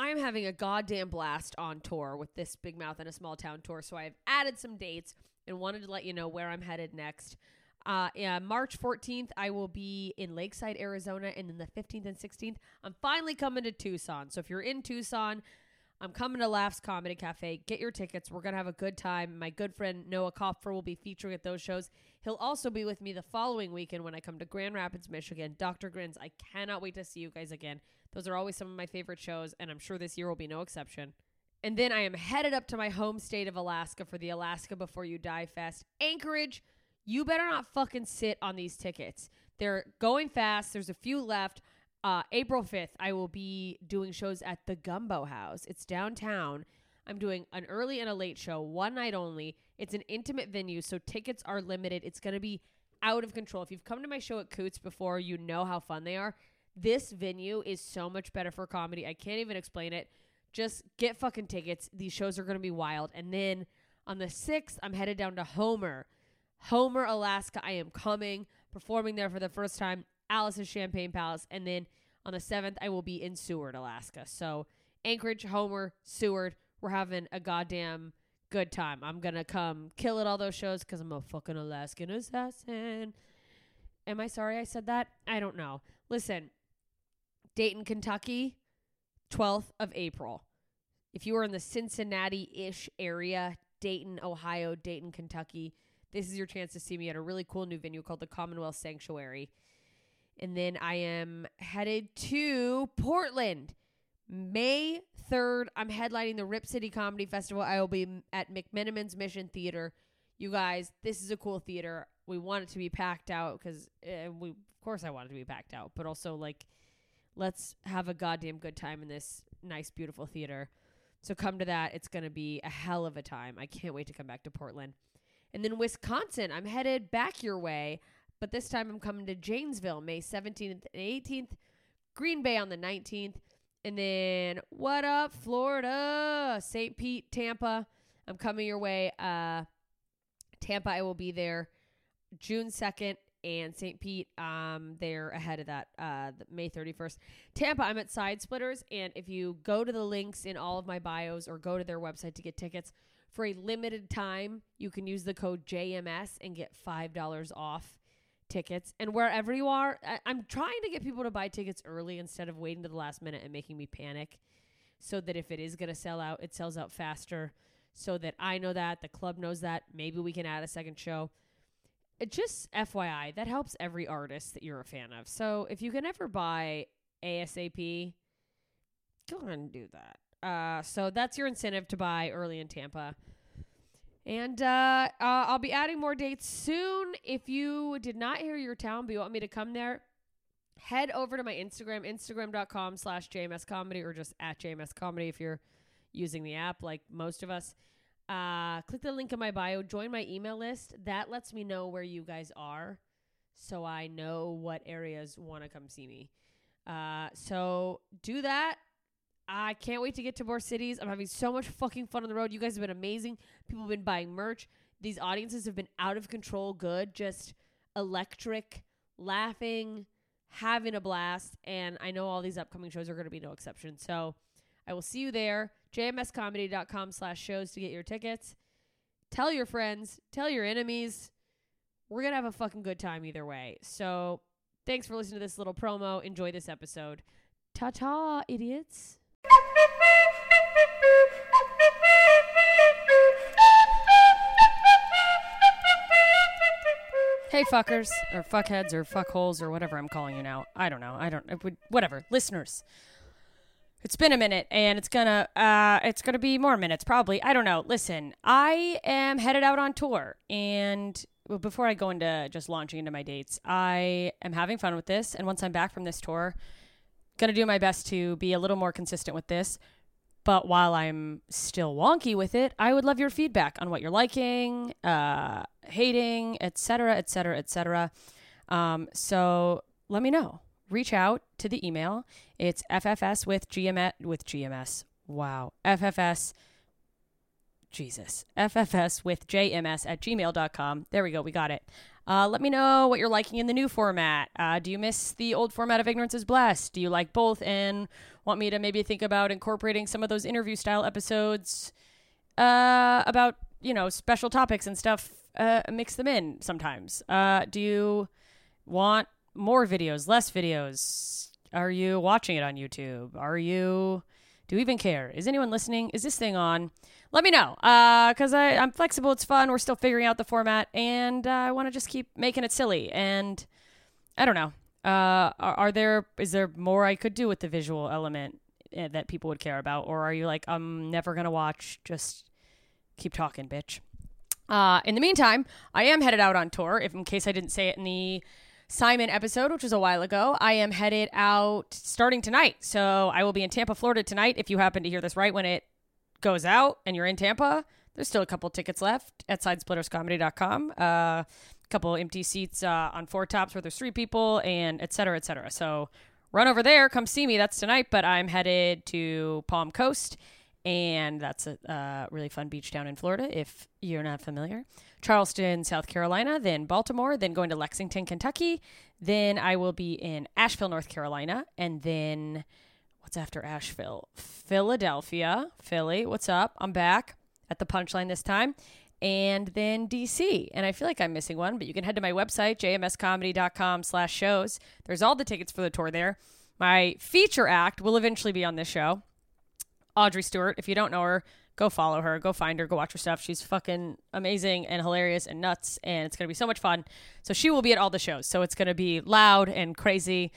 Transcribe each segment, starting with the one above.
I'm having a goddamn blast on tour with this Big Mouth and a Small Town tour. So I've added some dates and wanted to let you know where I'm headed next. Uh, yeah, March 14th, I will be in Lakeside, Arizona, and then the 15th and 16th, I'm finally coming to Tucson. So if you're in Tucson, I'm coming to Laughs Comedy Cafe. Get your tickets. We're going to have a good time. My good friend Noah Kopfer will be featuring at those shows. He'll also be with me the following weekend when I come to Grand Rapids, Michigan. Dr. Grins, I cannot wait to see you guys again. Those are always some of my favorite shows, and I'm sure this year will be no exception. And then I am headed up to my home state of Alaska for the Alaska Before You Die Fest. Anchorage, you better not fucking sit on these tickets. They're going fast. There's a few left. Uh, April 5th, I will be doing shows at the Gumbo House. It's downtown. I'm doing an early and a late show, one night only. It's an intimate venue, so tickets are limited. It's going to be out of control. If you've come to my show at Koot's before, you know how fun they are. This venue is so much better for comedy. I can't even explain it. Just get fucking tickets. These shows are going to be wild. And then on the 6th, I'm headed down to Homer. Homer, Alaska. I am coming, performing there for the first time. Alice's Champagne Palace. And then on the 7th, I will be in Seward, Alaska. So Anchorage, Homer, Seward. We're having a goddamn good time. I'm going to come kill it all those shows because I'm a fucking Alaskan assassin. Am I sorry I said that? I don't know. Listen, Dayton, Kentucky, 12th of April. If you are in the Cincinnati ish area, Dayton, Ohio, Dayton, Kentucky, this is your chance to see me at a really cool new venue called the Commonwealth Sanctuary. And then I am headed to Portland. May 3rd, I'm headlining the Rip City Comedy Festival. I will be at McMenamin's Mission Theater. You guys, this is a cool theater. We want it to be packed out because uh, we, of course, I want it to be packed out, but also like, let's have a goddamn good time in this nice, beautiful theater. So come to that. It's going to be a hell of a time. I can't wait to come back to Portland. And then Wisconsin, I'm headed back your way, but this time I'm coming to Janesville, May 17th and 18th, Green Bay on the 19th, and then what up, Florida, St. Pete, Tampa. I'm coming your way. Uh, Tampa, I will be there June 2nd and St. Pete, um, they're ahead of that, uh, May 31st. Tampa, I'm at Side Splitters, and if you go to the links in all of my bios or go to their website to get tickets for a limited time, you can use the code JMS and get five dollars off tickets. And wherever you are, I- I'm trying to get people to buy tickets early instead of waiting to the last minute and making me panic, so that if it is gonna sell out, it sells out faster. So that I know that the club knows that. Maybe we can add a second show it just FYI, that helps every artist that you're a fan of. So if you can ever buy ASAP, go and do that. Uh, so that's your incentive to buy early in Tampa. And uh, uh, I'll be adding more dates soon. If you did not hear your town, but you want me to come there, head over to my Instagram, instagram.com slash JMS Comedy, or just at JMS Comedy if you're using the app like most of us. Uh, click the link in my bio, join my email list. That lets me know where you guys are so I know what areas want to come see me. Uh, so do that. I can't wait to get to more cities. I'm having so much fucking fun on the road. You guys have been amazing. People have been buying merch. These audiences have been out of control, good, just electric, laughing, having a blast. And I know all these upcoming shows are going to be no exception. So I will see you there. JMScomedy.com slash shows to get your tickets. Tell your friends, tell your enemies. We're going to have a fucking good time either way. So thanks for listening to this little promo. Enjoy this episode. Ta ta, idiots. Hey fuckers, or fuckheads, or fuckholes, or whatever I'm calling you now. I don't know. I don't. It would, whatever. Listeners, it's been a minute, and it's gonna. Uh, it's gonna be more minutes, probably. I don't know. Listen, I am headed out on tour, and well, before I go into just launching into my dates, I am having fun with this, and once I'm back from this tour, gonna do my best to be a little more consistent with this. But while I'm still wonky with it, I would love your feedback on what you're liking, uh, hating, etc., etc., etc. So let me know. Reach out to the email. It's ffs with with gms. Wow, ffs Jesus. FFS with JMS at gmail.com. There we go. We got it. Uh, let me know what you're liking in the new format. Uh, do you miss the old format of Ignorance is Blessed? Do you like both and want me to maybe think about incorporating some of those interview style episodes uh, about, you know, special topics and stuff? Uh, mix them in sometimes. Uh, do you want more videos, less videos? Are you watching it on YouTube? Are you. Do you even care? Is anyone listening? Is this thing on? Let me know because uh, I'm flexible. It's fun. We're still figuring out the format, and uh, I want to just keep making it silly. And I don't know. Uh, are, are, there is there more I could do with the visual element uh, that people would care about, or are you like I'm never gonna watch? Just keep talking, bitch. Uh, in the meantime, I am headed out on tour. If in case I didn't say it in the Simon episode, which was a while ago, I am headed out starting tonight. So I will be in Tampa, Florida tonight. If you happen to hear this right when it goes out and you're in Tampa, there's still a couple tickets left at sidesplitterscomedy.com. Uh, a couple empty seats uh, on Four Tops where there's three people, and et cetera, et cetera. So run over there, come see me. That's tonight, but I'm headed to Palm Coast, and that's a uh, really fun beach down in Florida if you're not familiar. Charleston, South Carolina, then Baltimore, then going to Lexington, Kentucky. Then I will be in Asheville, North Carolina, and then what's after Asheville? Philadelphia, Philly. What's up? I'm back at the punchline this time. And then DC. And I feel like I'm missing one, but you can head to my website, jmscomedy.com slash shows. There's all the tickets for the tour there. My feature act will eventually be on this show. Audrey Stewart. If you don't know her, go follow her, go find her, go watch her stuff. She's fucking amazing and hilarious and nuts, and it's gonna be so much fun. So she will be at all the shows. So it's gonna be loud and crazy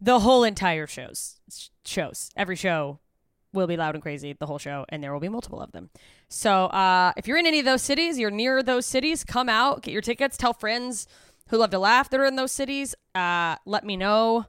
the whole entire shows shows. Every show will be loud and crazy the whole show and there will be multiple of them. So uh, if you're in any of those cities you're near those cities come out get your tickets tell friends who love to laugh that are in those cities uh, let me know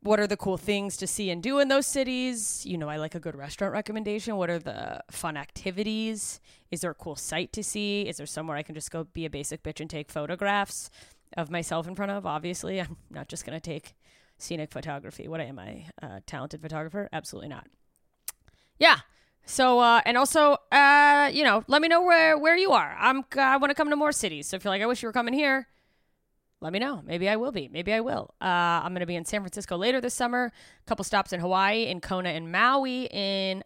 what are the cool things to see and do in those cities. You know i like a good restaurant recommendation. What are the fun activities? Is there a cool site to see? Is there somewhere i can just go be a basic bitch and take photographs of myself in front of? Obviously i'm not just going to take scenic photography. What am I? A talented photographer? Absolutely not. Yeah. So uh, and also uh, you know, let me know where where you are. I'm I want to come to more cities. So if you're like I wish you were coming here, let me know. Maybe I will be. Maybe I will. Uh, I'm going to be in San Francisco later this summer. A couple stops in Hawaii, in Kona and Maui in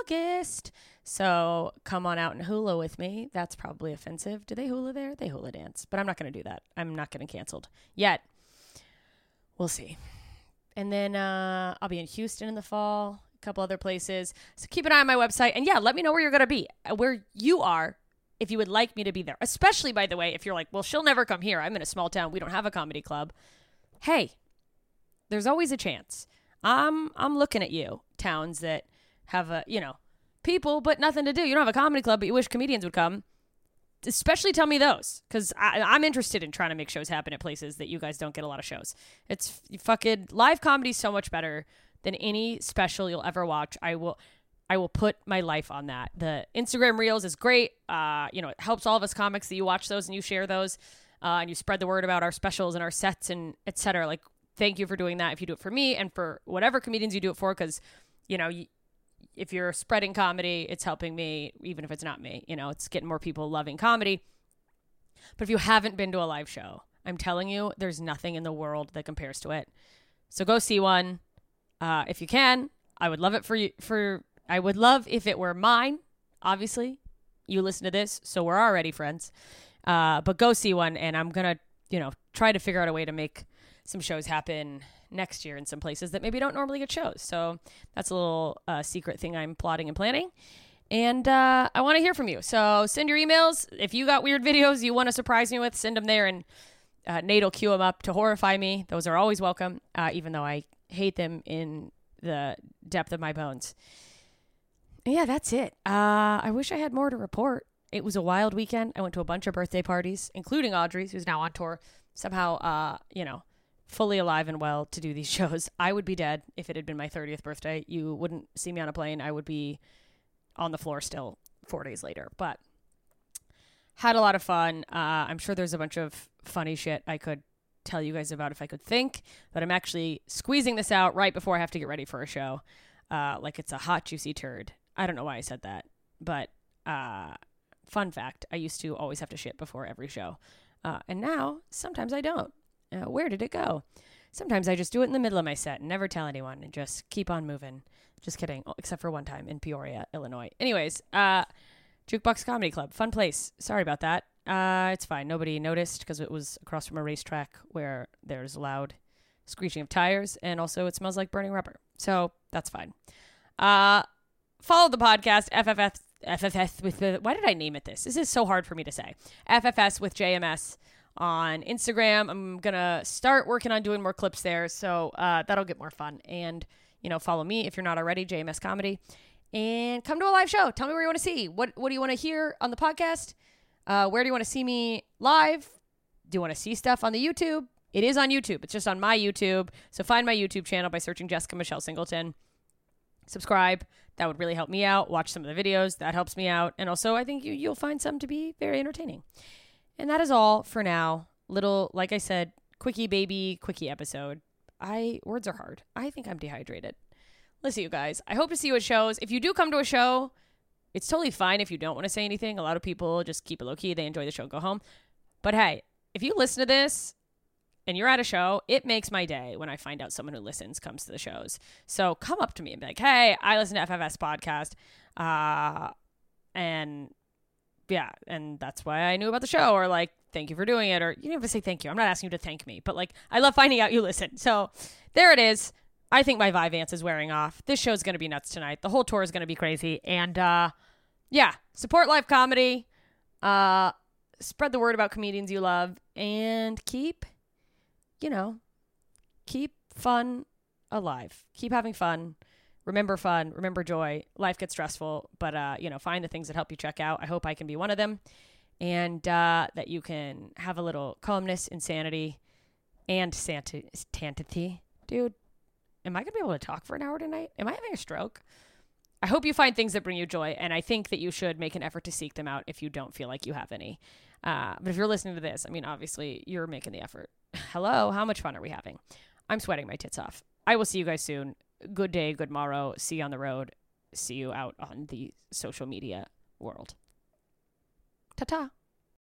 August. So come on out and hula with me. That's probably offensive. Do they hula there? They hula dance, but I'm not going to do that. I'm not getting canceled yet. We'll see. And then uh, I'll be in Houston in the fall, a couple other places. So keep an eye on my website. And yeah, let me know where you're going to be, uh, where you are, if you would like me to be there. Especially, by the way, if you're like, well, she'll never come here. I'm in a small town. We don't have a comedy club. Hey, there's always a chance. I'm I'm looking at you, towns that have a you know people but nothing to do. You don't have a comedy club, but you wish comedians would come especially tell me those because I'm interested in trying to make shows happen at places that you guys don't get a lot of shows. It's fucking live comedy so much better than any special you'll ever watch. I will. I will put my life on that. The Instagram Reels is great. Uh, you know, it helps all of us comics that you watch those and you share those, uh, and you spread the word about our specials and our sets and etc. Like, thank you for doing that. If you do it for me and for whatever comedians you do it for, because you know, you, if you're spreading comedy, it's helping me, even if it's not me. You know, it's getting more people loving comedy. But if you haven't been to a live show, I'm telling you, there's nothing in the world that compares to it. So go see one uh, if you can. I would love it for you. For I would love if it were mine. Obviously, you listen to this, so we're already friends. Uh, but go see one, and I'm gonna, you know, try to figure out a way to make some shows happen next year in some places that maybe don't normally get shows. So that's a little uh, secret thing I'm plotting and planning. And uh, I want to hear from you. So send your emails. If you got weird videos you want to surprise me with, send them there and uh, Nate will cue them up to horrify me. Those are always welcome, uh, even though I hate them in the depth of my bones. Yeah, that's it. Uh, I wish I had more to report. It was a wild weekend. I went to a bunch of birthday parties, including Audrey's, who's now on tour. Somehow, uh, you know, fully alive and well to do these shows. I would be dead if it had been my 30th birthday. You wouldn't see me on a plane. I would be on the floor still four days later. But had a lot of fun. Uh, I'm sure there's a bunch of funny shit I could tell you guys about if I could think, but I'm actually squeezing this out right before I have to get ready for a show. Uh, like it's a hot, juicy turd. I don't know why I said that, but Uh, fun fact: I used to always have to shit before every show, uh, and now sometimes I don't. Uh, where did it go? Sometimes I just do it in the middle of my set and never tell anyone and just keep on moving. Just kidding, except for one time in Peoria, Illinois. Anyways, uh, Jukebox Comedy Club, fun place. Sorry about that. Uh, it's fine. Nobody noticed because it was across from a racetrack where there's loud screeching of tires and also it smells like burning rubber. So that's fine. Uh, follow the podcast FFS FFS with the why did I name it this? This is so hard for me to say. FFS with JMS on Instagram. I'm gonna start working on doing more clips there, so uh, that'll get more fun. And you know, follow me if you're not already, JMS Comedy, and come to a live show. Tell me where you want to see. What What do you want to hear on the podcast? Uh, where do you want to see me live? Do you want to see stuff on the YouTube? It is on YouTube. It's just on my YouTube. So find my YouTube channel by searching Jessica Michelle Singleton. Subscribe. That would really help me out. Watch some of the videos. That helps me out. And also, I think you, you'll find some to be very entertaining. And that is all for now. Little, like I said, quickie baby, quickie episode. I words are hard. I think I'm dehydrated. Listen, you guys. I hope to see you at shows. If you do come to a show, it's totally fine if you don't want to say anything. A lot of people just keep it low key. They enjoy the show, go home. But hey, if you listen to this and you're at a show, it makes my day when I find out someone who listens comes to the shows. So come up to me and be like, "Hey, I listen to FFS podcast," uh, and yeah, and that's why I knew about the show, or like, "Thank you for doing it," or you don't have to say thank you. I'm not asking you to thank me, but like, I love finding out you listen. So there it is. I think my Vyvanse is wearing off. This show's going to be nuts tonight. The whole tour is going to be crazy, and uh, yeah, support live comedy. Uh, spread the word about comedians you love, and keep you know, keep fun alive. Keep having fun. Remember fun. Remember joy. Life gets stressful, but uh, you know, find the things that help you check out. I hope I can be one of them, and uh, that you can have a little calmness, insanity, and sanctity. Dude, am I gonna be able to talk for an hour tonight? Am I having a stroke? I hope you find things that bring you joy, and I think that you should make an effort to seek them out if you don't feel like you have any. Uh, but if you're listening to this, I mean, obviously you're making the effort. Hello, how much fun are we having? I'm sweating my tits off. I will see you guys soon. Good day, good morrow. See you on the road. See you out on the social media world. Ta ta.